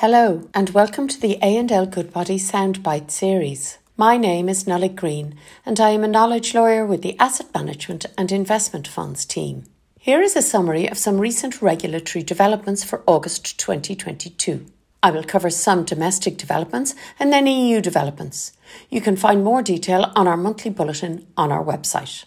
Hello, and welcome to the A&L Goodbody Soundbite series. My name is Nollaig Greene, and I am a knowledge lawyer with the Asset Management and Investment Funds team. Here is a summary of some recent regulatory developments for August 2022. I will cover some domestic developments and then EU developments. You can find more detail on our monthly bulletin on our website.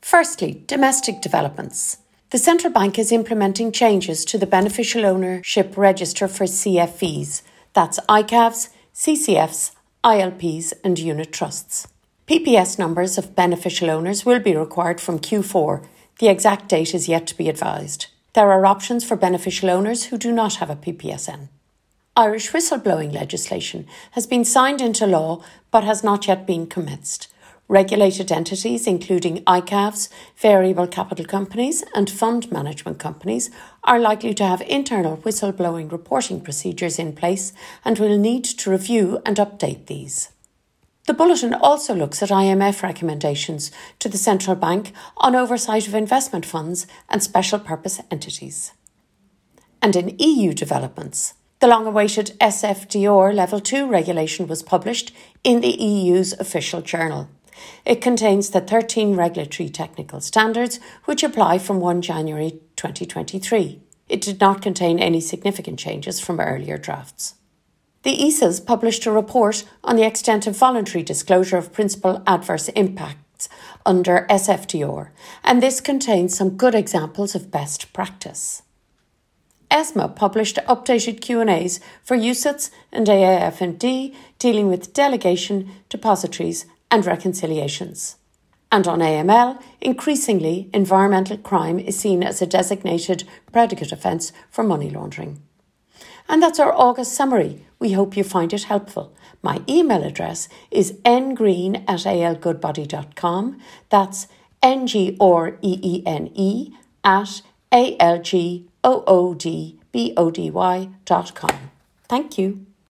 Firstly, domestic developments. The central bank is implementing changes to the beneficial ownership register for CFVs, that's ICAVs, CCFs, ILPs, and unit trusts. PPS numbers of beneficial owners will be required from Q4. The exact date is yet to be advised. There are options for beneficial owners who do not have a PPSN. Irish whistleblowing legislation has been signed into law but has not yet been commenced. Regulated entities, including ICAVs, variable capital companies, and fund management companies, are likely to have internal whistleblowing reporting procedures in place and will need to review and update these. The bulletin also looks at IMF recommendations to the central bank on oversight of investment funds and special purpose entities. And in EU developments, the long awaited SFDR Level 2 regulation was published in the EU's official journal. It contains the 13 regulatory technical standards which apply from 1 January 2023. It did not contain any significant changes from earlier drafts. The ESAs published a report on the extent of voluntary disclosure of principal adverse impacts under SFDR, and this contains some good examples of best practice. ESMA published updated Q&As for UCITS and AIFMD dealing with delegation, depositories and reconciliations. And on AML, increasingly, environmental crime is seen as a designated predicate offence for money laundering. And that's our August summary. We hope you find it helpful. My email address is ngreene at algoodbody.com. That's N G R E E N E at A L G O O D B O D Y dot com. Thank you.